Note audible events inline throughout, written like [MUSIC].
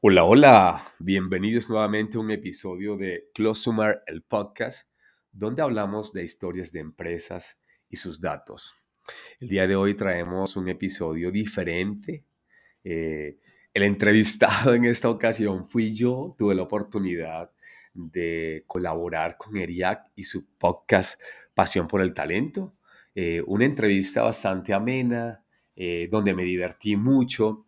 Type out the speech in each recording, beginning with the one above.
Hola, hola, bienvenidos nuevamente a un episodio de Closumer, el podcast, donde hablamos de historias de empresas y sus datos. El día de hoy traemos un episodio diferente. Eh, el entrevistado en esta ocasión fui yo, tuve la oportunidad de colaborar con ERIAC y su podcast Pasión por el Talento. Eh, una entrevista bastante amena, eh, donde me divertí mucho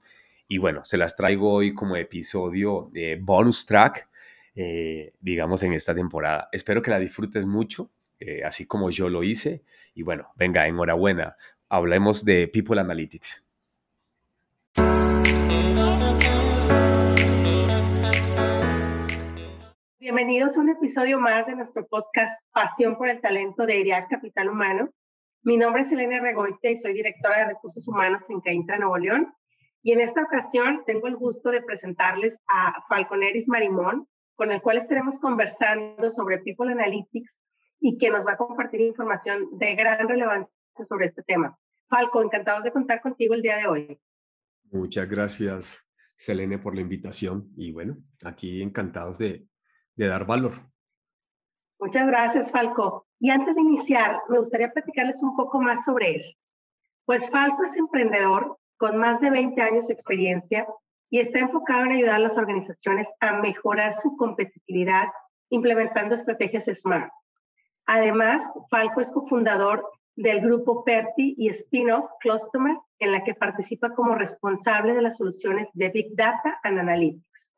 y bueno, se las traigo hoy como episodio bonus track, eh, digamos, en esta temporada. Espero que la disfrutes mucho, eh, así como yo lo hice. Y bueno, venga, enhorabuena. Hablemos de People Analytics. Bienvenidos a un episodio más de nuestro podcast Pasión por el Talento de IRIAC Capital Humano. Mi nombre es Elena Regoite y soy directora de Recursos Humanos en Caintra, Nuevo León. Y en esta ocasión tengo el gusto de presentarles a Falconeris Marimón, con el cual estaremos conversando sobre People Analytics y que nos va a compartir información de gran relevancia sobre este tema. Falco, encantados de contar contigo el día de hoy. Muchas gracias, Selene, por la invitación y bueno, aquí encantados de, de dar valor. Muchas gracias, Falco. Y antes de iniciar, me gustaría platicarles un poco más sobre él. Pues Falco es emprendedor con más de 20 años de experiencia y está enfocado en ayudar a las organizaciones a mejorar su competitividad implementando estrategias SMART. Además, Falco es cofundador del grupo PERTI y spin-off Customer, en la que participa como responsable de las soluciones de Big Data and Analytics.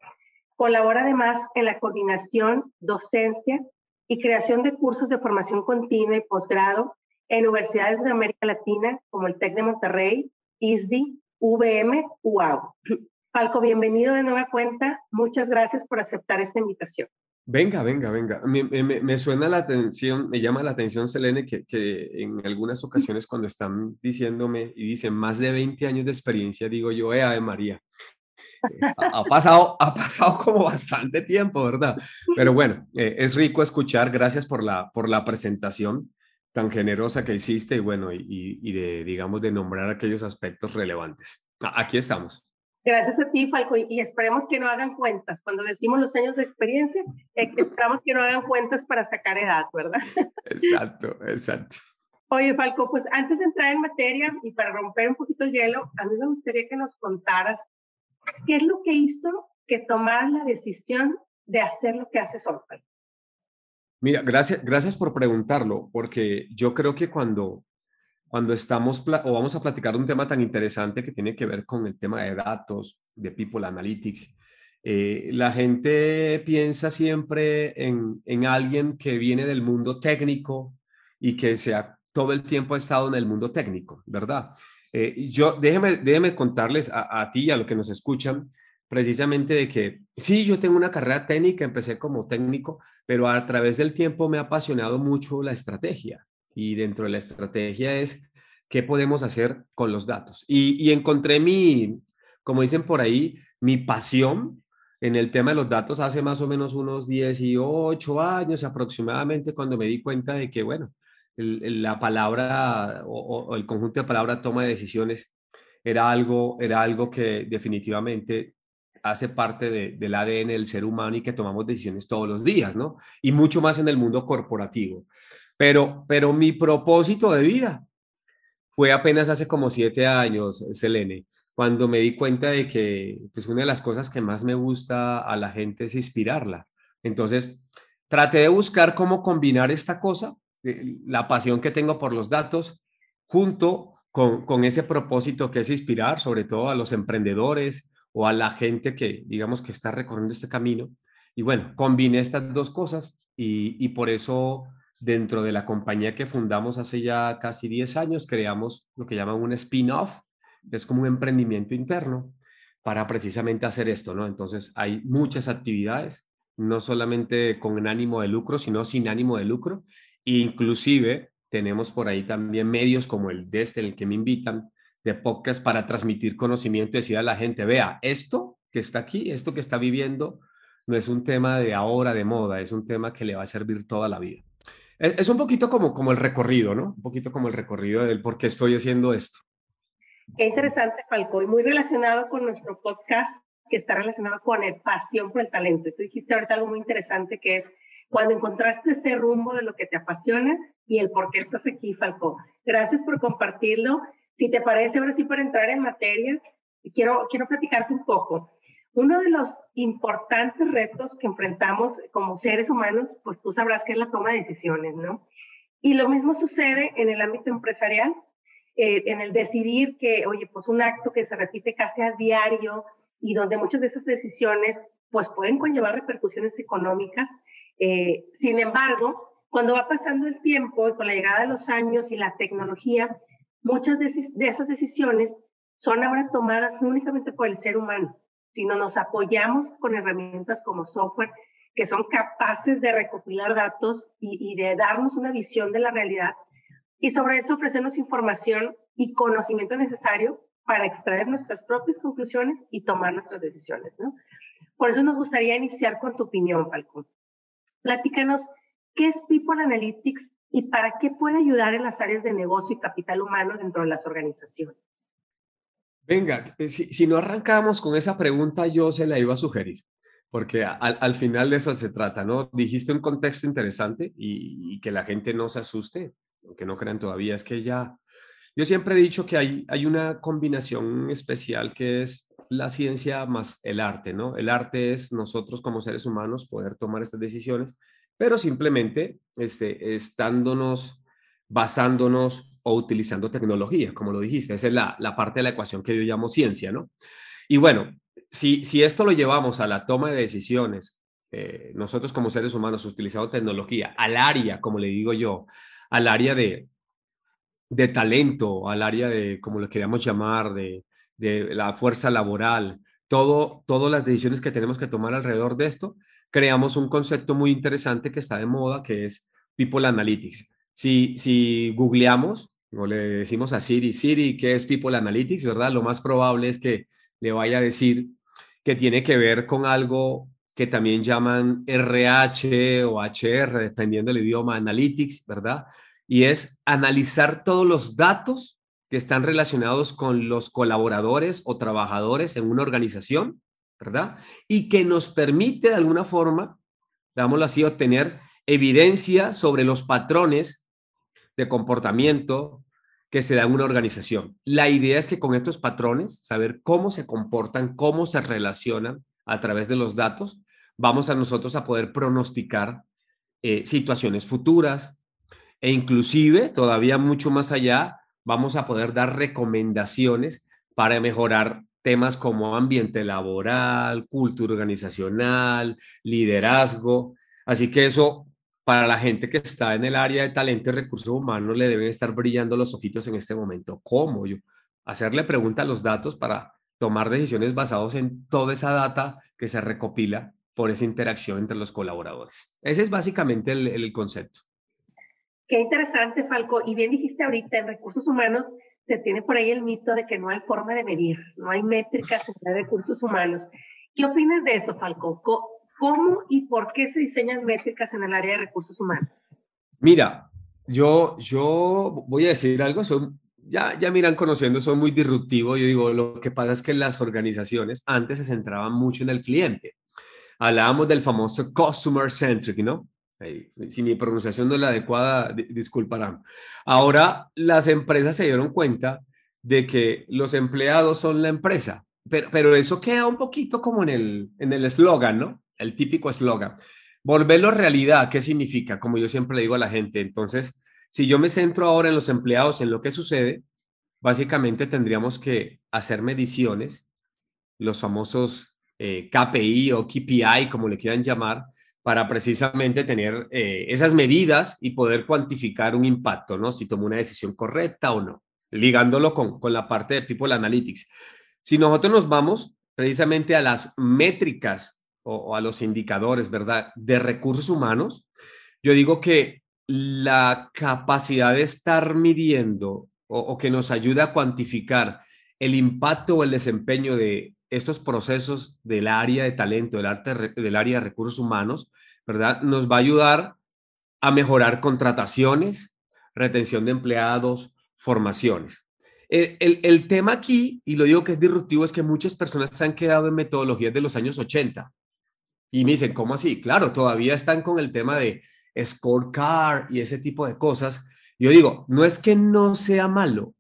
Colabora además en la coordinación, docencia y creación de cursos de formación continua y posgrado en universidades de América Latina como el TEC de Monterrey, ISDI, VM, UAU. Falco, bienvenido de nueva cuenta. Muchas gracias por aceptar esta invitación. Venga, venga, venga. Me, me, suena la atención, me llama la atención, Selene, que, que, en algunas ocasiones cuando están diciéndome y dicen más de 20 años de experiencia, digo yo, eh, Ave María. Eh, ha, pasado, ha pasado como bastante tiempo, ¿verdad? Pero bueno, eh, es rico escuchar. Gracias por la, por la presentación tan generosa que hiciste y bueno, y, de, digamos, de nombrar aquellos aspectos relevantes. Aquí estamos. Gracias a ti, Falco, y esperemos que no hagan cuentas. Cuando decimos los años de experiencia, eh, esperamos que no hagan cuentas para sacar edad, ¿verdad? Exacto, exacto. Oye, Falco, pues antes de entrar en materia y para romper un poquito el hielo, a mí me gustaría que nos contaras qué es lo que hizo que tomaras la decisión de hacer lo que haces hoy. Mira, gracias, gracias por preguntarlo, porque yo creo que cuando, cuando estamos o vamos a platicar un tema tan interesante que tiene que ver con el tema de datos, de People Analytics, eh, la gente piensa siempre en, en, alguien que viene del mundo técnico y que sea, todo el tiempo ha estado en el mundo técnico, ¿verdad? Eh, yo, déjeme, déjeme contarles a, a ti y a los que nos escuchan precisamente de que sí, yo tengo una carrera técnica, empecé como técnico, pero a través del tiempo me ha apasionado mucho la estrategia y dentro de la estrategia es qué podemos hacer con los datos. Y, encontré mi, como dicen por ahí, mi pasión en el tema de los datos hace más o menos unos 18 años aproximadamente cuando me di cuenta de que, bueno, la palabra o, el conjunto de palabras toma de decisiones era algo, era algo que definitivamente hace parte del ADN del ser humano y que tomamos decisiones todos los días, ¿no? Y mucho más en el mundo corporativo. Pero, pero mi propósito de vida fue apenas hace como siete años, Selene, cuando me di cuenta de que pues una de las cosas que más me gusta a la gente es inspirarla. Entonces, traté de buscar cómo combinar esta cosa, eh, la pasión que tengo por los datos, junto con, con ese propósito que es inspirar, sobre todo a los emprendedores, o a la gente que, digamos, que está recorriendo este camino. Y bueno, combiné estas dos cosas y, por eso dentro de la compañía que fundamos hace ya casi 10 años, creamos lo que llaman un spin-off, es como un emprendimiento interno para precisamente hacer esto, ¿no? Entonces hay muchas actividades, no solamente con ánimo de lucro, sino sin ánimo de lucro. inclusive tenemos por ahí también medios como el de este, en el que me invitan, de podcast para transmitir conocimiento y decir a la gente, vea, esto que está aquí, esto que está viviendo, no es un tema de ahora, de moda, es un tema que le va a servir toda la vida. Es, un poquito como, como el recorrido, ¿no? Un poquito como el recorrido del por qué estoy haciendo esto. Qué interesante, Falco, y muy relacionado con nuestro podcast que está relacionado con el pasión por el talento. Tú dijiste ahorita algo muy interesante que es cuando encontraste ese rumbo de lo que te apasiona y el por qué estás aquí, Falco. Gracias por compartirlo. Si te parece, ahora sí, para entrar en materia, quiero, quiero platicarte un poco. Uno de los importantes retos que enfrentamos como seres humanos, pues tú sabrás que es la toma de decisiones, ¿no? Y lo mismo sucede en el ámbito empresarial, eh, en el decidir que, oye, pues un acto que se repite casi a diario y donde muchas de esas decisiones pues pueden conllevar repercusiones económicas. Eh, sin embargo, cuando va pasando el tiempo y con la llegada de los años y la tecnología, muchas de, esas decisiones son ahora tomadas no únicamente por el ser humano, sino nos apoyamos con herramientas como software que son capaces de recopilar datos y, de darnos una visión de la realidad y sobre eso ofrecernos información y conocimiento necesario para extraer nuestras propias conclusiones y tomar nuestras decisiones. Por eso nos gustaría iniciar con tu opinión, Falcón. Platícanos, ¿qué es People Analytics y para qué puede ayudar en las áreas de negocio y capital humano dentro de las organizaciones? Venga, eh, si, no arrancamos con esa pregunta, yo se la iba a sugerir, porque al, al final de eso se trata, ¿no? Dijiste un contexto interesante y, y, que la gente no se asuste, aunque no crean todavía, es que ya, yo siempre he dicho que hay, hay una combinación especial que es la ciencia más el arte, ¿no? El arte es nosotros como seres humanos poder tomar estas decisiones, pero simplemente este, estándonos, basándonos o utilizando tecnología, como lo dijiste. Esa es la, la parte de la ecuación que yo llamo ciencia, ¿no? Y bueno, si, si esto lo llevamos a la toma de decisiones, eh, nosotros como seres humanos utilizando tecnología al área, como le digo yo, al área de, de talento, al área de, como lo queríamos llamar, de, de la fuerza laboral, todo, todas las decisiones que tenemos que tomar alrededor de esto, creamos un concepto muy interesante que está de moda, que es People Analytics. Si, si googleamos o le decimos a Siri, Siri, ¿qué es People Analytics? ¿Verdad? Lo más probable es que le vaya a decir que tiene que ver con algo que también llaman RH o HR, dependiendo del idioma, Analytics, ¿verdad? Y es analizar todos los datos que están relacionados con los colaboradores o trabajadores en una organización, ¿verdad? Y que nos permite de alguna forma, digámoslo así, obtener evidencia sobre los patrones de comportamiento que se da en una organización. La idea es que con estos patrones, saber cómo se comportan, cómo se relacionan a través de los datos, vamos a nosotros a poder pronosticar eh, situaciones futuras e inclusive, todavía mucho más allá, vamos a poder dar recomendaciones para mejorar temas como ambiente laboral, cultura organizacional, liderazgo. Así que eso para la gente que está en el área de talento y recursos humanos le deben estar brillando los ojitos en este momento. ¿Cómo? Yo hacerle pregunta a los datos para tomar decisiones basadas en toda esa data que se recopila por esa interacción entre los colaboradores. Ese es básicamente el, el concepto. Qué interesante, Falco. Y bien dijiste ahorita, en recursos humanos se tiene por ahí el mito de que no hay forma de medir, no hay métricas en recursos humanos. ¿Qué opinas de eso, Falco? ¿Cómo y por qué se diseñan métricas en el área de recursos humanos? Mira, yo, yo voy a decir algo, son, ya, ya miran conociendo, soy muy disruptivo. Yo digo, lo que pasa es que las organizaciones antes se centraban mucho en el cliente. Hablábamos del famoso customer centric, ¿no? Si mi pronunciación no es la adecuada, disculparán. Ahora las empresas se dieron cuenta de que los empleados son la empresa, pero, pero eso queda un poquito como en el en el eslogan, ¿no? el típico eslogan. Volverlo realidad, ¿qué significa? Como yo siempre le digo a la gente, entonces, si yo me centro ahora en los empleados, en lo que sucede, básicamente tendríamos que hacer mediciones, los famosos eh, KPI o KPI, como le quieran llamar, para precisamente tener eh, esas medidas y poder cuantificar un impacto, ¿no? Si tomo una decisión correcta o no, ligándolo con, con la parte de People Analytics. Si nosotros nos vamos precisamente a las métricas o, a los indicadores, ¿verdad?, de recursos humanos, yo digo que la capacidad de estar midiendo o, que nos ayuda a cuantificar el impacto o el desempeño de estos procesos del área de talento, del, área de recursos humanos, ¿verdad? Nos va a ayudar a mejorar contrataciones, retención de empleados, formaciones. el, el, tema aquí, y lo digo que es disruptivo, es que muchas personas se han quedado en metodologías de los años 80. Y me dicen, ¿cómo así? Claro, todavía están con el tema de scorecard y ese tipo de cosas. Yo digo, no es que no sea malo,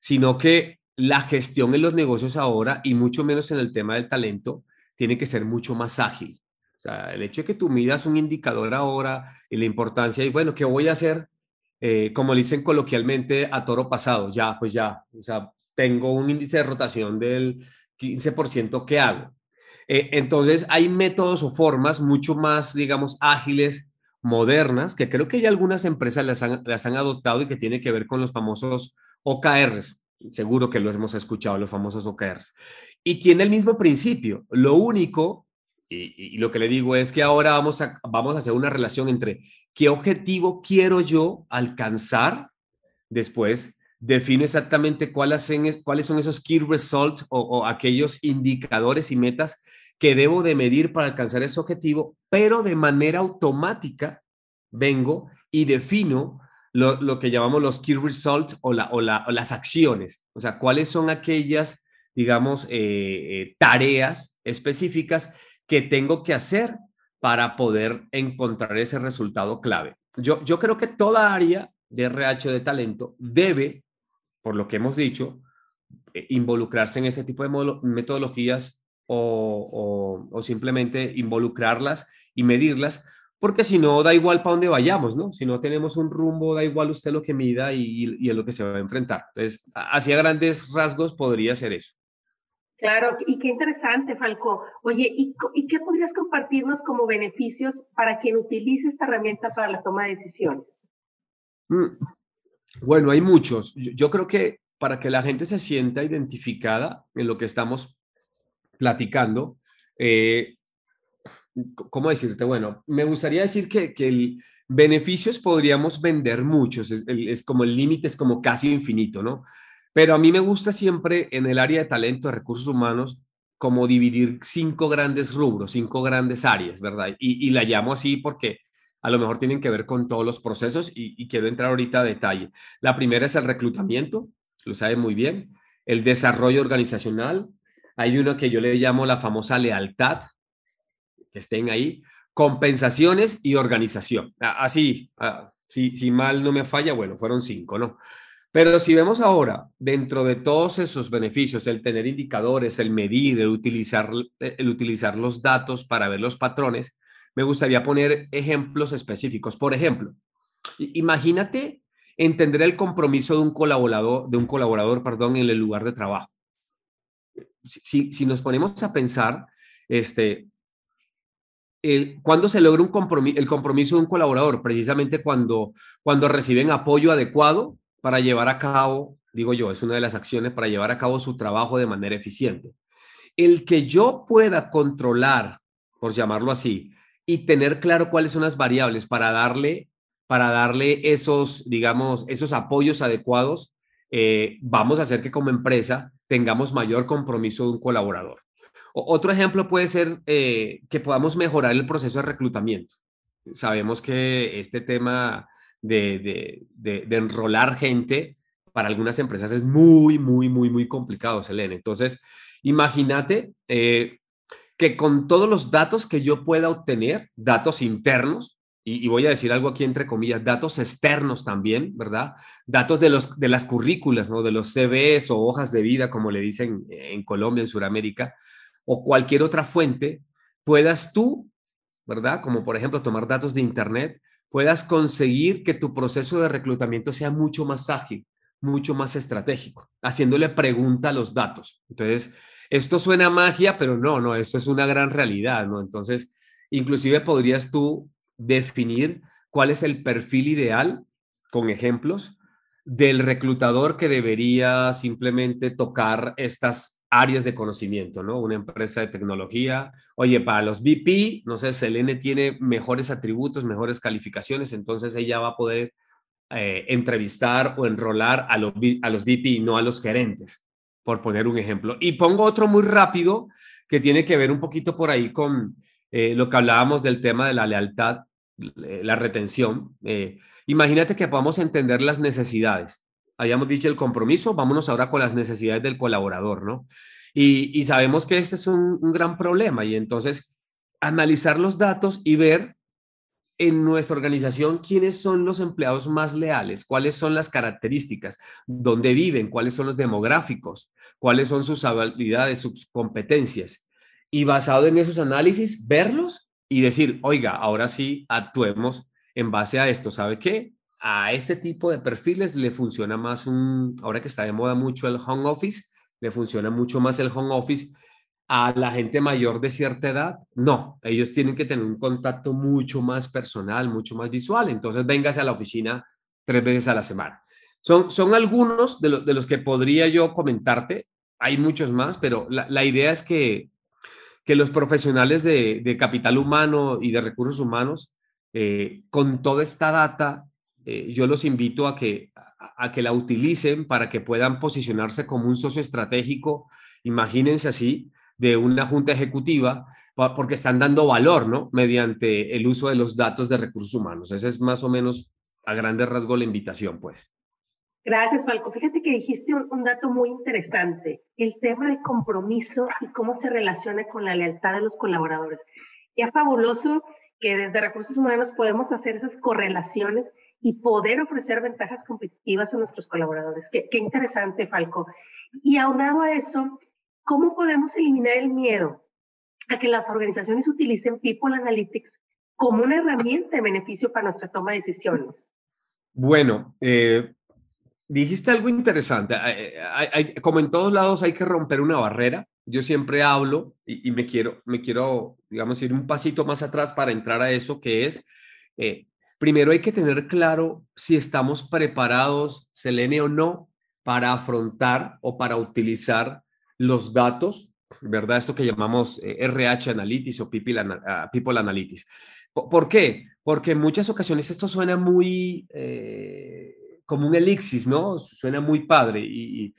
sino que la gestión en los negocios ahora, y mucho menos en el tema del talento, tiene que ser mucho más ágil. O sea, el hecho de que tú midas un indicador ahora y la importancia, y bueno, ¿qué voy a hacer? Eh, como dicen coloquialmente, a toro pasado, ya, pues ya, o sea, tengo un índice de rotación del 15%, ¿qué hago? Eh, entonces, hay métodos o formas mucho más, digamos, ágiles, modernas, que creo que ya algunas empresas las han, las han adoptado y que tiene que ver con los famosos OKRs. Seguro que los hemos escuchado, los famosos OKRs. Y tiene el mismo principio. Lo único y, lo que le digo es que ahora vamos a, vamos a hacer una relación entre qué objetivo quiero yo alcanzar, después defino exactamente cuáles son esos key results o, o, aquellos indicadores y metas que debo de medir para alcanzar ese objetivo, pero de manera automática vengo y defino lo, lo que llamamos los key results o, la, o, la, o, las acciones, o sea, cuáles son aquellas, digamos, eh, eh, tareas específicas que tengo que hacer para poder encontrar ese resultado clave. Yo, yo creo que toda área de RH de talento debe, por lo que hemos dicho, eh, involucrarse en ese tipo de metodologías o, o, simplemente involucrarlas y medirlas, porque si no, da igual para dónde vayamos, ¿no? Si no tenemos un rumbo, da igual usted lo que mida y, y es lo que se va a enfrentar. Entonces, hacia grandes rasgos podría ser eso. Claro, y qué interesante, Falco. Oye, ¿y, qué podrías compartirnos como beneficios para quien utilice esta herramienta para la toma de decisiones? Mm, bueno, hay muchos. Yo, creo que para que la gente se sienta identificada en lo que estamos platicando, eh, ¿cómo decirte? Bueno, me gustaría decir que, el beneficios podríamos vender muchos, es como el límite es como casi infinito, ¿no? Pero a mí me gusta siempre en el área de talento, de recursos humanos, como dividir cinco grandes rubros, cinco grandes áreas, ¿verdad? Y, la llamo así porque a lo mejor tienen que ver con todos los procesos y, quiero entrar ahorita a detalle. La primera es el reclutamiento, lo sabe muy bien, el desarrollo organizacional, hay uno que yo le llamo la famosa lealtad, que estén ahí, compensaciones y organización. Así, si, si mal no me falla, bueno, fueron cinco, ¿no? Pero si vemos ahora, dentro de todos esos beneficios, el tener indicadores, el medir, el utilizar, el utilizar los datos para ver los patrones, me gustaría poner ejemplos específicos. Por ejemplo, imagínate entender el compromiso de un colaborador, de un colaborador, perdón, en el lugar de trabajo. Si, si nos ponemos a pensar, este, el, ¿cuándo se logra un compromiso, el compromiso de un colaborador? Precisamente cuando, cuando reciben apoyo adecuado para llevar a cabo, digo yo, es una de las acciones para llevar a cabo su trabajo de manera eficiente. El que yo pueda controlar, por llamarlo así, y tener claro cuáles son las variables para darle, para darle esos, digamos, esos apoyos adecuados, eh, vamos a hacer que como empresa tengamos mayor compromiso de un colaborador. Otro ejemplo puede ser eh, que podamos mejorar el proceso de reclutamiento. Sabemos que este tema de, enrolar gente para algunas empresas es muy, muy, muy, muy complicado, Selene. Entonces, imagínate eh, que con todos los datos que yo pueda obtener, datos internos, y, voy a decir algo aquí entre comillas, datos externos también, ¿verdad? Datos de, los, de las currículas, ¿no? De los CVs o hojas de vida, como le dicen en Colombia, en Sudamérica, o cualquier otra fuente, puedas tú, ¿verdad? Como por ejemplo tomar datos de Internet, puedas conseguir que tu proceso de reclutamiento sea mucho más ágil, mucho más estratégico, haciéndole pregunta a los datos. Entonces, esto suena magia, pero no, no, esto es una gran realidad, ¿no? Entonces, inclusive podrías tú definir cuál es el perfil ideal, con ejemplos, del reclutador que debería simplemente tocar estas áreas de conocimiento, ¿no? Una empresa de tecnología, oye, para los VP, no sé, Selene tiene mejores atributos, mejores calificaciones, entonces ella va a poder eh, entrevistar o enrolar a los, a los VP, no a los gerentes, por poner un ejemplo. Y pongo otro muy rápido que tiene que ver un poquito por ahí con eh, lo que hablábamos del tema de la lealtad, la retención. Eh, imagínate que podamos entender las necesidades habíamos dicho el compromiso, vámonos ahora con las necesidades del colaborador, ¿no? Y, sabemos que este es un, un gran problema y entonces analizar los datos y ver en nuestra organización quiénes son los empleados más leales, cuáles son las características, dónde viven, cuáles son los demográficos, cuáles son sus habilidades, sus competencias. Y basado en esos análisis, verlos y decir, oiga, ahora sí actuemos en base a esto. ¿Sabe qué? A este tipo de perfiles le funciona más un, ahora que está de moda mucho el home office, le funciona mucho más el home office a la gente mayor de cierta edad, no, ellos tienen que tener un contacto mucho más personal, mucho más visual. Entonces, véngase a la oficina tres veces a la semana. Son, son algunos de, de los que podría yo comentarte. Hay muchos más, pero la, idea es que, que los profesionales de, capital humano y de recursos humanos, eh, con toda esta data, eh, yo los invito a que, a que la utilicen para que puedan posicionarse como un socio estratégico. Imagínense así, de una junta ejecutiva porque están dando valor, ¿no? Mediante el uso de los datos de recursos humanos. Esa es más o menos a grandes rasgos la invitación, pues. Gracias, Falco. Fíjate que dijiste un, dato muy interesante, el tema de compromiso y cómo se relaciona con la lealtad de los colaboradores. Ya fabuloso que desde recursos humanos podemos hacer esas correlaciones y poder ofrecer ventajas competitivas a nuestros colaboradores. Qué, qué interesante, Falco. Y aunado a eso, ¿Cómo podemos eliminar el miedo a que las organizaciones utilicen People Analytics como una herramienta de beneficio para nuestra toma de decisiones? Bueno, eh, dijiste algo interesante. como en todos lados hay que romper una barrera. Yo siempre hablo y, me, quiero, me quiero, digamos, ir un pasito más atrás para entrar a eso, que es, eh, primero hay que tener claro si estamos preparados, Selene o no, para afrontar o para utilizar los datos, ¿verdad? Esto que llamamos RH eh, Analytics o People, ah, People Analytics. ¿Por qué? Porque en muchas ocasiones esto suena muy eh, como un elixir, ¿no? Suena muy padre. Y,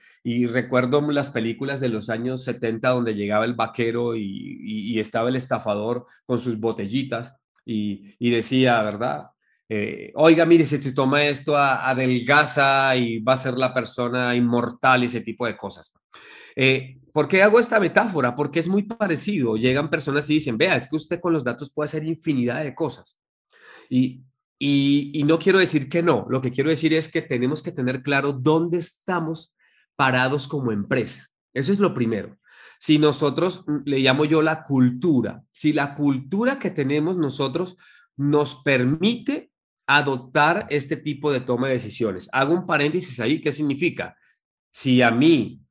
recuerdo las películas de los años 70 donde llegaba el vaquero y, estaba el estafador con sus botellitas y, decía, ¿verdad? Eh, oiga, mire, si tú toma esto, adelgaza y va a ser la persona inmortal y ese tipo de cosas. Eh, ¿Por qué hago esta metáfora? Porque es muy parecido. Llegan personas y dicen, vea, es que usted con los datos puede hacer infinidad de cosas. Y, y, no quiero decir que no, lo que quiero decir es que tenemos que tener claro dónde estamos parados como empresa. Eso es lo primero. Si nosotros, mm, le llamo yo la cultura, si la cultura que tenemos nosotros nos permite adoptar este tipo de toma de decisiones. Hago un paréntesis ahí, ¿qué significa? Si a mí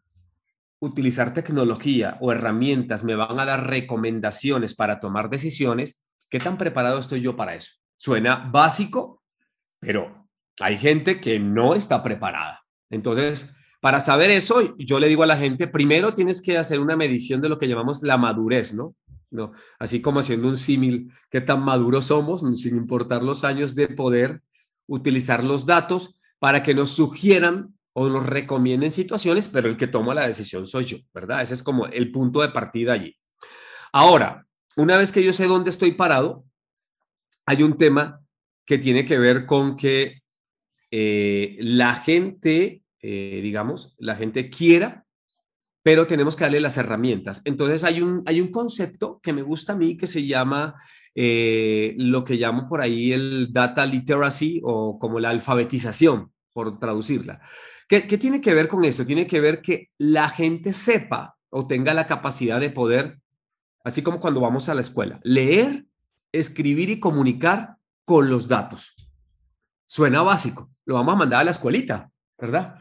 utilizar tecnología o herramientas me van a dar recomendaciones para tomar decisiones, ¿qué tan preparado estoy yo para eso? Suena básico, pero hay gente que no está preparada. Entonces, para saber eso, yo le digo a la gente, primero tienes que hacer una medición de lo que llamamos la madurez, ¿no? ¿No? Así como haciendo un símil, qué tan maduros somos, sin importar los años de poder utilizar los datos para que nos sugieran o nos recomienden situaciones, pero el que toma la decisión soy yo, ¿verdad? Ese es como el punto de partida allí. Ahora, una vez que yo sé dónde estoy parado, hay un tema que tiene que ver con que eh, la gente, eh, digamos, la gente quiera, pero tenemos que darle las herramientas. Entonces hay un, hay un concepto que me gusta a mí que se llama eh, lo que llamo por ahí el data literacy o como la alfabetización, por traducirla. ¿Qué, tiene que ver con eso? Tiene que ver que la gente sepa o tenga la capacidad de poder, así como cuando vamos a la escuela, leer, escribir y comunicar con los datos. Suena básico, lo vamos a mandar a la escuelita, ¿verdad?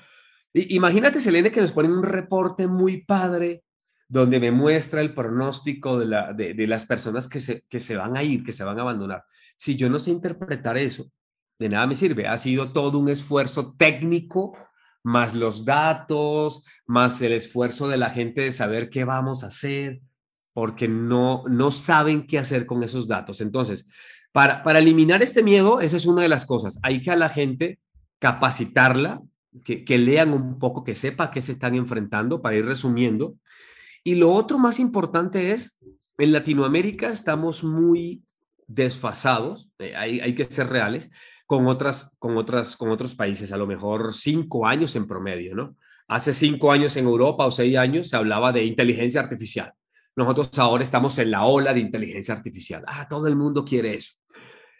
Imagínate, Selene, que nos ponen un reporte muy padre donde me muestra el pronóstico de, las personas que se, que se van a ir, que se van a abandonar. Si yo no sé interpretar eso, de nada me sirve. Ha sido todo un esfuerzo técnico más los datos, más el esfuerzo de la gente de saber qué vamos a hacer, porque no, no saben qué hacer con esos datos. Entonces, para, para eliminar este miedo, esa es una de las cosas. Hay que a la gente capacitarla, que, lean un poco, que sepa qué se están enfrentando, para ir resumiendo. Y lo otro más importante es, en Latinoamérica estamos muy desfasados, eh, hay, hay que ser reales, con, otras, con, otras, con otros países, a lo mejor cinco años en promedio, ¿no? Hace cinco años en Europa o seis años se hablaba de inteligencia artificial. Nosotros ahora estamos en la ola de inteligencia artificial. Ah, todo el mundo quiere eso.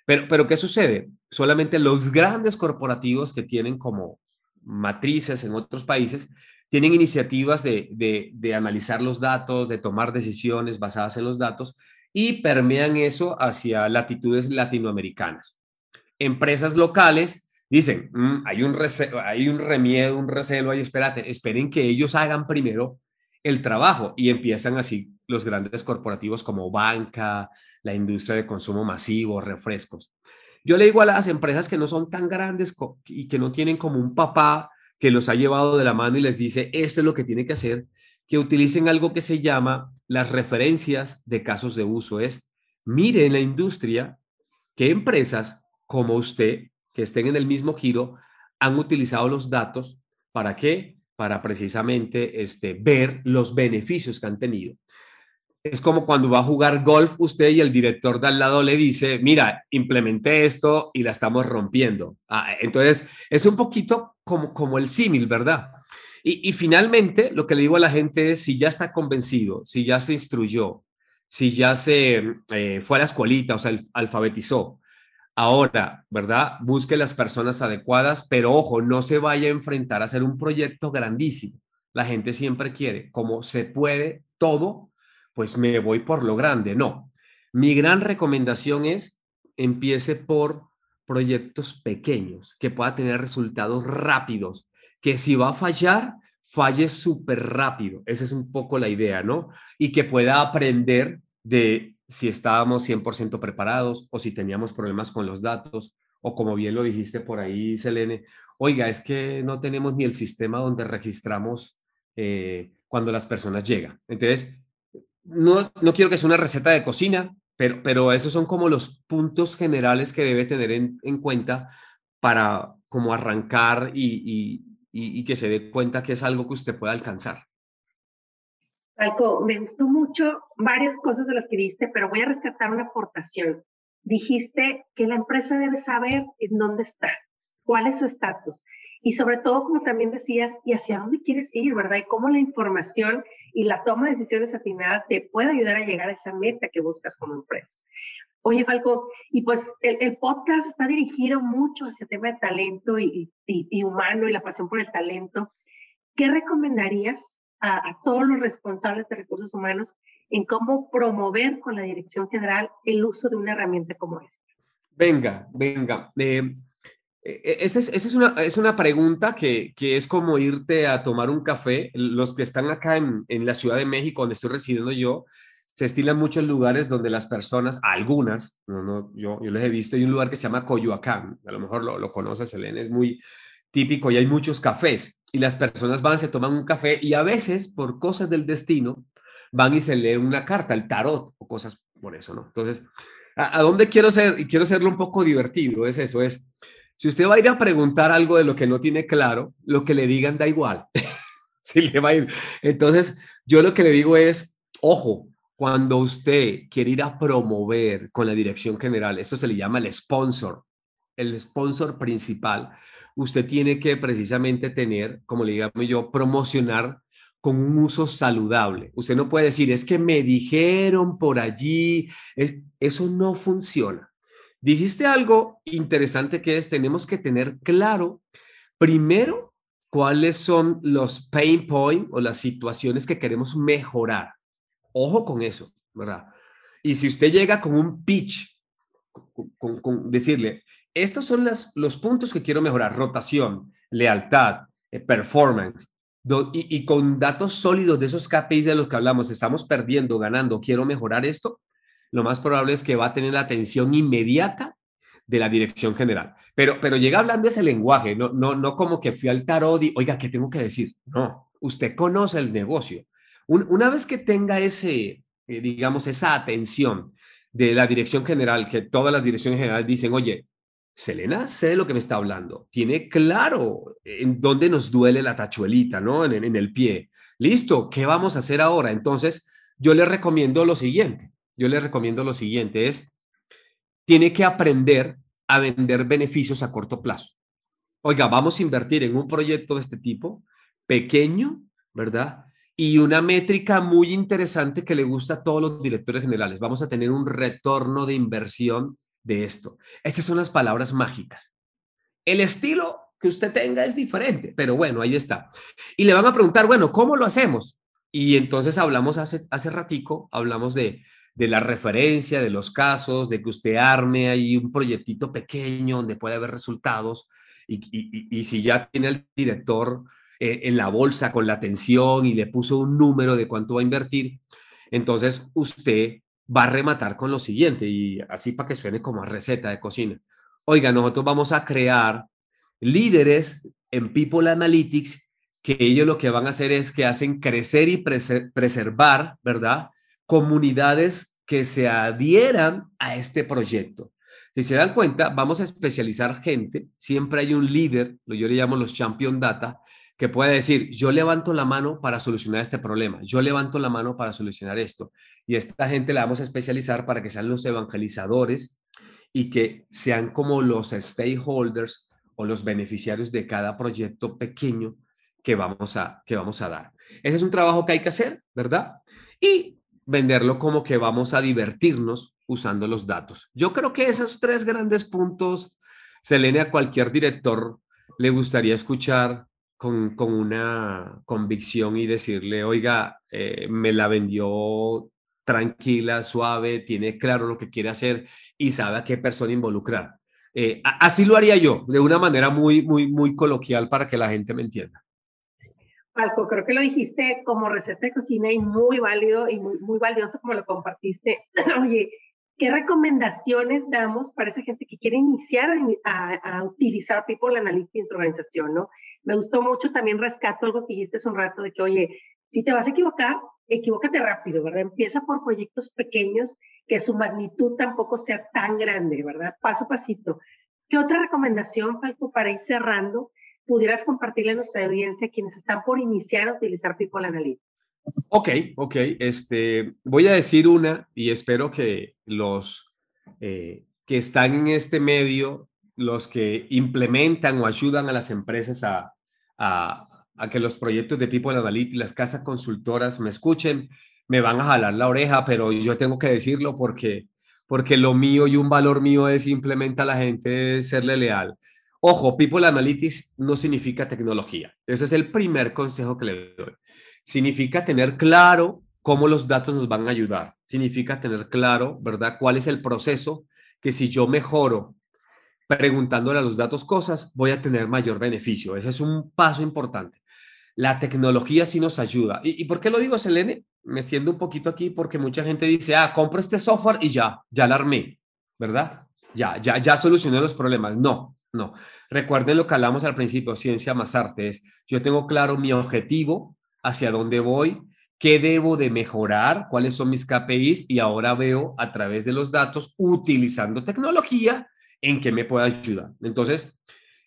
Pero, pero ¿qué sucede? Solamente los grandes corporativos que tienen como matrices en otros países tienen iniciativas de, de, de analizar los datos, de tomar decisiones basadas en los datos y permean eso hacia latitudes latinoamericanas. Empresas locales dicen, mm, hay, un hay un remiedo, un recelo ahí, espérate, esperen que ellos hagan primero el trabajo y empiezan así los grandes corporativos como banca, la industria de consumo masivo, refrescos. Yo le digo a las empresas que no son tan grandes y que no tienen como un papá que los ha llevado de la mano y les dice, esto es lo que tiene que hacer, que utilicen algo que se llama las referencias de casos de uso. Es, mire en la industria qué empresas como usted, que estén en el mismo giro, han utilizado los datos para qué? Para precisamente este, ver los beneficios que han tenido es como cuando va a jugar golf usted y el director de al lado le dice, mira, implementé esto y la estamos rompiendo. Ah, entonces, es un poquito como, como el símil, ¿verdad? Y, finalmente, lo que le digo a la gente es, si ya está convencido, si ya se instruyó, si ya se eh, fue a la escuelita, o sea, alfabetizó, ahora, ¿verdad? Busque las personas adecuadas, pero ojo, no se vaya a enfrentar a hacer un proyecto grandísimo. La gente siempre quiere, como se puede todo, pues me voy por lo grande. No, mi gran recomendación es empiece por proyectos pequeños, que pueda tener resultados rápidos, que si va a fallar, falle súper rápido. Esa es un poco la idea, ¿no? Y que pueda aprender de si estábamos 100% preparados o si teníamos problemas con los datos o como bien lo dijiste por ahí, Selene, oiga, es que no tenemos ni el sistema donde registramos eh, cuando las personas llegan. Entonces, no, no quiero que sea una receta de cocina, pero, pero esos son como los puntos generales que debe tener en, cuenta para como arrancar y, y, que se dé cuenta que es algo que usted puede alcanzar. Alco, me gustó mucho varias cosas de las que dijiste, pero voy a rescatar una aportación. Dijiste que la empresa debe saber en dónde está, cuál es su estatus y sobre todo, como también decías, y hacia dónde quieres ir, ¿verdad? Y cómo la información y la toma de decisiones atinadas te puede ayudar a llegar a esa meta que buscas como empresa. Oye, Falco, y pues el, podcast está dirigido mucho hacia el tema de talento y, humano y la pasión por el talento. ¿Qué recomendarías a, todos los responsables de recursos humanos en cómo promover con la dirección general el uso de una herramienta como esta? Venga, venga. Eh, esa es, una, es una pregunta que, que, es como irte a tomar un café. Los que están acá en, en, la Ciudad de México, donde estoy residiendo yo, se estilan muchos lugares donde las personas, algunas, no, no, yo, yo les he visto, hay un lugar que se llama Coyoacán, a lo mejor lo, lo conoces, Elena, es muy típico y hay muchos cafés y las personas van, se toman un café y a veces, por cosas del destino, van y se leen una carta, el tarot o cosas por eso, ¿no? Entonces, ¿a, a dónde quiero ser? Y quiero hacerlo un poco divertido, es eso, es si usted va a ir a preguntar algo de lo que no tiene claro, lo que le digan da igual. [LAUGHS] si le va a ir. Entonces, yo lo que le digo es, ojo, cuando usted quiere ir a promover con la dirección general, eso se le llama el sponsor, el sponsor principal, usted tiene que precisamente tener, como le llamo yo, promocionar con un uso saludable. Usted no puede decir, es que me dijeron por allí, es, eso no funciona. Dijiste algo interesante que es, tenemos que tener claro, primero, cuáles son los pain points o las situaciones que queremos mejorar. Ojo con eso, ¿verdad? Y si usted llega con un pitch, con, decirle, estos son las, los puntos que quiero mejorar, rotación, lealtad, eh, performance, y, y, con datos sólidos de esos KPIs de los que hablamos, estamos perdiendo, ganando, quiero mejorar esto, lo más probable es que va a tener la atención inmediata de la dirección general. Pero, pero llega hablando ese lenguaje, no, no, no como que fui al tarot y, oiga, ¿qué tengo que decir? No, usted conoce el negocio. una vez que tenga ese, eh, digamos, esa atención de la dirección general, que todas las direcciones generales dicen, oye, Selena sé de lo que me está hablando, tiene claro en dónde nos duele la tachuelita, ¿no? En, en el pie. Listo, ¿qué vamos a hacer ahora? Entonces, yo le recomiendo lo siguiente yo le recomiendo lo siguiente, es, tiene que aprender a vender beneficios a corto plazo. Oiga, vamos a invertir en un proyecto de este tipo, pequeño, ¿verdad? Y una métrica muy interesante que le gusta a todos los directores generales. Vamos a tener un retorno de inversión de esto. Esas son las palabras mágicas. El estilo que usted tenga es diferente, pero bueno, ahí está. Y le van a preguntar, bueno, ¿cómo lo hacemos? Y entonces hablamos hace, hace ratico, hablamos de, de la referencia, de los casos, de que usted arme ahí un proyectito pequeño donde puede haber resultados. Y, y, y si ya tiene el director eh, en la bolsa con la atención y le puso un número de cuánto va a invertir, entonces usted va a rematar con lo siguiente y así para que suene como receta de cocina. Oiga, nosotros vamos a crear líderes en People Analytics que ellos lo que van a hacer es que hacen crecer y preservar, ¿verdad? Comunidades que se adhieran a este proyecto. Si se dan cuenta, vamos a especializar gente. Siempre hay un líder, yo le llamo los champion data, que puede decir, yo levanto la mano para solucionar este problema, yo levanto la mano para solucionar esto. Y esta gente la vamos a especializar para que sean los evangelizadores y que sean como los stakeholders o los beneficiarios de cada proyecto pequeño que vamos a, que vamos a dar. Ese es un trabajo que hay que hacer, ¿verdad? Y venderlo como que vamos a divertirnos usando los datos. Yo creo que esos tres grandes puntos, Selene, a cualquier director le gustaría escuchar con, con una convicción y decirle, oiga, eh, me la vendió tranquila, suave, tiene claro lo que quiere hacer y sabe a qué persona involucrar. Eh, así lo haría yo, de una manera muy, muy, muy coloquial para que la gente me entienda. Falco, creo que lo dijiste como receta de cocina y muy válido y muy, muy valioso como lo compartiste. [CLEARS THROAT] Oye, ¿qué recomendaciones damos para esa gente que quiere iniciar a, a, utilizar People Analytics en su organización, no? Me gustó mucho, también rescato algo que dijiste hace un rato de que, oye, si te vas a equivocar, equivócate rápido, ¿verdad? Empieza por proyectos pequeños, que su magnitud tampoco sea tan grande, ¿verdad? Paso a pasito. ¿Qué otra recomendación, Falco, para ir cerrando, pudieras compartirle a nuestra audiencia quienes están por iniciar a utilizar People Analytics? Ok, ok. Este, voy a decir una y espero que los eh, que están en este medio, los que implementan o ayudan a las empresas a, a, que los proyectos de People Analytics, las casas consultoras me escuchen, me van a jalar la oreja, pero yo tengo que decirlo porque, porque lo mío y un valor mío es simplemente a la gente serle leal. Ojo, People Analytics no significa tecnología. Ese es el primer consejo que le doy. Significa tener claro cómo los datos nos van a ayudar. Significa tener claro, ¿verdad? ¿Cuál es el proceso? Que si yo mejoro preguntándole a los datos cosas, voy a tener mayor beneficio. Ese es un paso importante. La tecnología sí nos ayuda. ¿Y, por qué lo digo, Selene? Me siento un poquito aquí porque mucha gente dice, ah, compro este software y ya, ya la armé, ¿verdad? Ya, ya, ya solucioné los problemas. No, no. Recuerden lo que hablamos al principio, ciencia más arte. Es, yo tengo claro mi objetivo, hacia dónde voy, qué debo de mejorar, cuáles son mis KPIs y ahora veo a través de los datos, utilizando tecnología, en qué me puede ayudar. Entonces,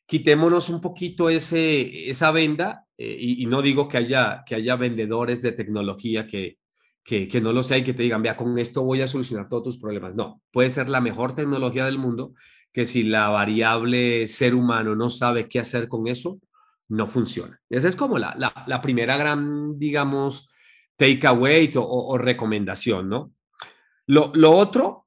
quitémonos un poquito ese, esa venda eh, y, no digo que haya, que haya vendedores de tecnología que, que, que no lo sea y que te digan, vea, con esto voy a solucionar todos tus problemas. No, puede ser la mejor tecnología del mundo que si la variable ser humano no sabe qué hacer con eso, no funciona. Esa es como la, la, la primera gran, digamos, takeaway o, o, recomendación, ¿no? Lo, lo otro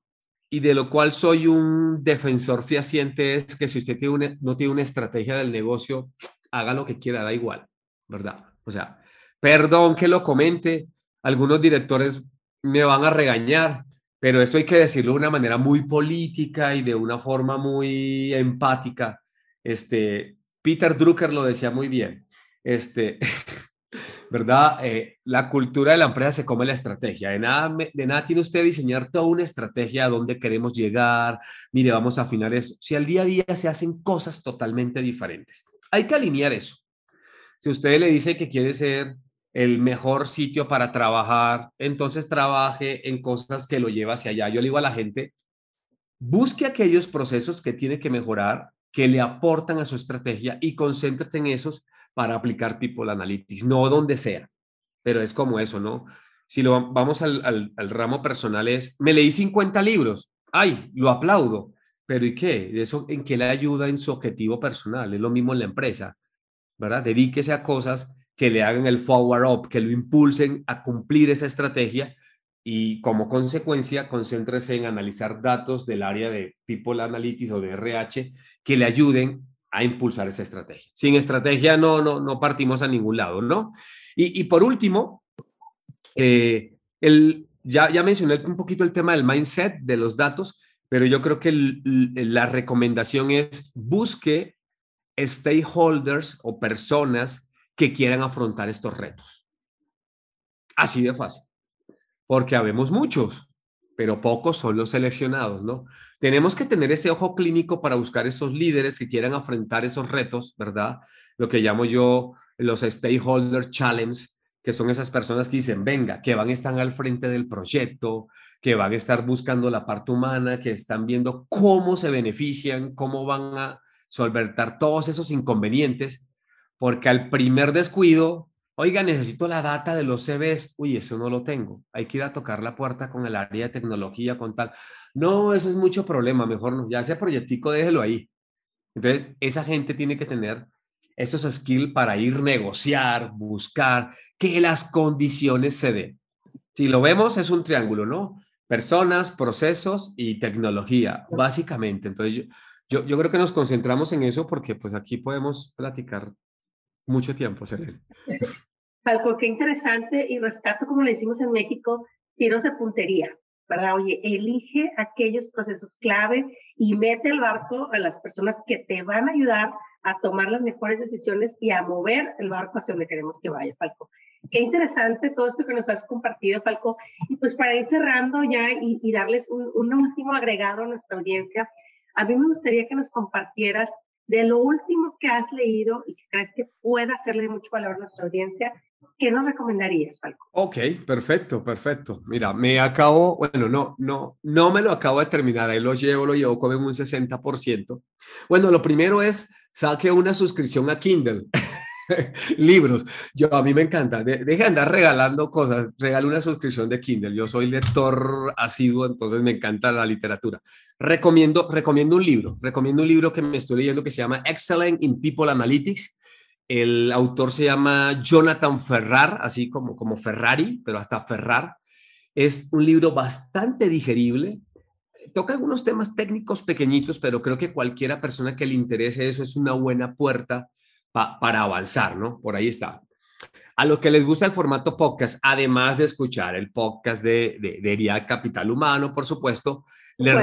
y de lo cual soy un defensor fehaciente es que si usted tiene no tiene una estrategia del negocio, haga lo que quiera, da igual, ¿verdad? O sea, perdón que lo comente, algunos directores me van a regañar, pero esto hay que decirlo de una manera muy política y de una forma muy empática. Este, Peter Drucker lo decía muy bien. Este, [LAUGHS] ¿verdad? Eh, la cultura de la empresa se come la estrategia. De nada, de nada tiene usted diseñar toda una estrategia a dónde queremos llegar. Mire, vamos a afinar eso. Si al día a día se hacen cosas totalmente diferentes, hay que alinear eso. Si usted le dice que quiere ser el mejor sitio para trabajar, entonces trabaje en cosas que lo lleva hacia allá. Yo le digo a la gente, busque aquellos procesos que tiene que mejorar, que le aportan a su estrategia y concéntrate en esos para aplicar People Analytics, no donde sea, pero es como eso, ¿no? Si lo vamos al, al, ramo personal es, me leí 50 libros, ay, lo aplaudo, pero ¿y qué? ¿Eso en qué le ayuda en su objetivo personal? Es lo mismo en la empresa, ¿verdad? Dedíquese a cosas que le hagan el forward up, que lo impulsen a cumplir esa estrategia y como consecuencia concéntrese en analizar datos del área de People Analytics o de RH que le ayuden a impulsar esa estrategia. Sin estrategia no, no, no partimos a ningún lado, ¿no? Y, por último, eh, el, ya, ya mencioné un poquito el tema del mindset de los datos, pero yo creo que la recomendación es busque stakeholders o personas que quieran afrontar estos retos. Así de fácil. Porque habemos muchos, pero pocos son los seleccionados, ¿no? Tenemos que tener ese ojo clínico para buscar esos líderes que quieran afrontar esos retos, ¿verdad? Lo que llamo yo los stakeholder challenge, que son esas personas que dicen, venga, que van a estar al frente del proyecto, que van a estar buscando la parte humana, que están viendo cómo se benefician, cómo van a solventar todos esos inconvenientes, porque al primer descuido, oiga, necesito la data de los CVs, uy, eso no lo tengo, hay que ir a tocar la puerta con el área de tecnología, con tal. No, eso es mucho problema, mejor no, ya ese proyectico déjelo ahí. Entonces, esa gente tiene que tener esos skills para ir negociar, buscar que las condiciones se den. Si lo vemos, es un triángulo, ¿no? Personas, procesos y tecnología, básicamente. Entonces, yo, yo, creo que nos concentramos en eso porque pues aquí podemos platicar mucho tiempo, Selene. [LAUGHS] Falco, qué interesante y rescato, como le decimos en México, tiros de puntería, ¿verdad? Oye, elige aquellos procesos clave y mete el barco a las personas que te van a ayudar a tomar las mejores decisiones y a mover el barco hacia donde queremos que vaya, Falco. Qué interesante todo esto que nos has compartido, Falco. Y pues para ir cerrando ya y, darles un, un, último agregado a nuestra audiencia, a mí me gustaría que nos compartieras de lo último que has leído y que crees que pueda hacerle mucho valor a nuestra audiencia ¿qué nos recomendarías, Falco? Ok, perfecto, perfecto. Mira, me acabo, bueno, no, no, no me lo acabo de terminar, ahí lo llevo, lo llevo como un 60%. Bueno, lo primero es, saque una suscripción a Kindle. [LAUGHS] [LAUGHS] libros. Yo a mí me encanta. De, deje de andar regalando cosas. Regale una suscripción de Kindle. Yo soy lector asiduo, entonces me encanta la literatura. Recomiendo, recomiendo un libro. Recomiendo un libro que me estoy leyendo que se llama Excellent in People Analytics el autor se llama Jonathan Ferrar, así como, como Ferrari, pero hasta Ferrar. Es un libro bastante digerible. Toca algunos temas técnicos pequeñitos, pero creo que cualquiera persona que le interese eso es una buena puerta para avanzar, ¿no? Por ahí está. A los que les gusta el formato podcast, además de escuchar el podcast de, de, Capital Humano, por supuesto, les,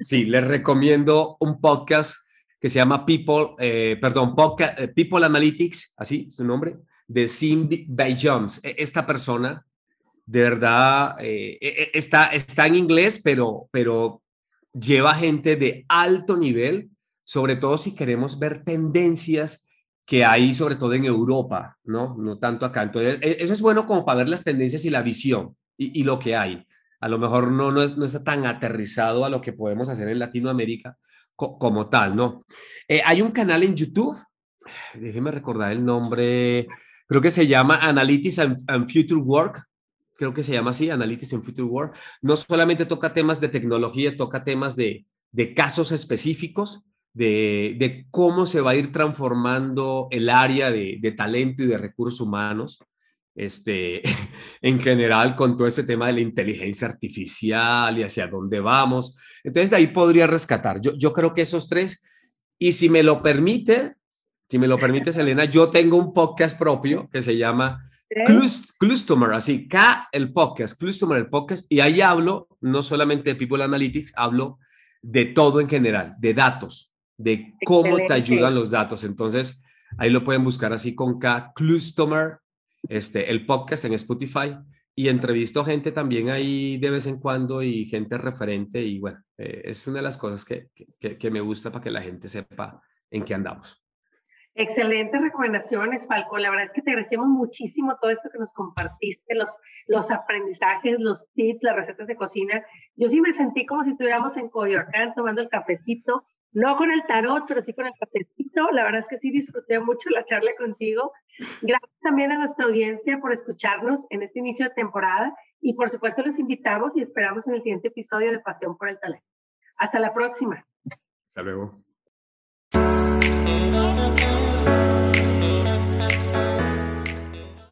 sí, les recomiendo un podcast que se llama People, eh, perdón, eh, People Analytics, así su nombre, de Cindy Bay Jones. E, esta persona, de verdad, eh, e, e, está, está en inglés, pero, pero lleva gente de alto nivel, sobre todo si queremos ver tendencias que hay, sobre todo en Europa, ¿no? No tanto acá. Entonces, eso es bueno como para ver las tendencias y la visión y, lo que hay. A lo mejor no, no, es, no está tan aterrizado a lo que podemos hacer en Latinoamérica, como tal, ¿no? Eh, hay un canal en YouTube, déjeme recordar el nombre, creo que se llama Analytics and, Future Work, creo que se llama así, Analytics and Future Work. No solamente toca temas de tecnología, toca temas de, de casos específicos, de, de, cómo se va a ir transformando el área de, de talento y de recursos humanos este, [LAUGHS] en general con todo este tema de la inteligencia artificial y hacia dónde vamos. Entonces, de ahí podría rescatar. Yo, yo creo que esos tres, y si me lo permite, si me lo permite, Selena, yo tengo un podcast propio que se llama Customer, así, K el podcast, Customer el podcast, y ahí hablo no solamente de People Analytics, hablo de todo en general, de datos, de cómo te ayudan los datos. Entonces, ahí lo pueden buscar así con K, Customer este, el podcast en Spotify y entrevisto gente también ahí de vez en cuando y gente referente y bueno, eh, es una de las cosas que, que, me gusta para que la gente sepa en qué andamos. Excelentes recomendaciones, Falco. La verdad es que te agradecemos muchísimo todo esto que nos compartiste, los, los aprendizajes, los tips, las recetas de cocina. Yo sí me sentí como si estuviéramos en Coyoacán tomando el cafecito, no con el tarot, pero sí con el cafecito. La verdad es que sí disfruté mucho la charla contigo. Gracias también a nuestra audiencia por escucharnos en este inicio de temporada y por supuesto los invitamos y esperamos en el siguiente episodio de Pasión por el Talento. Hasta la próxima. Hasta luego.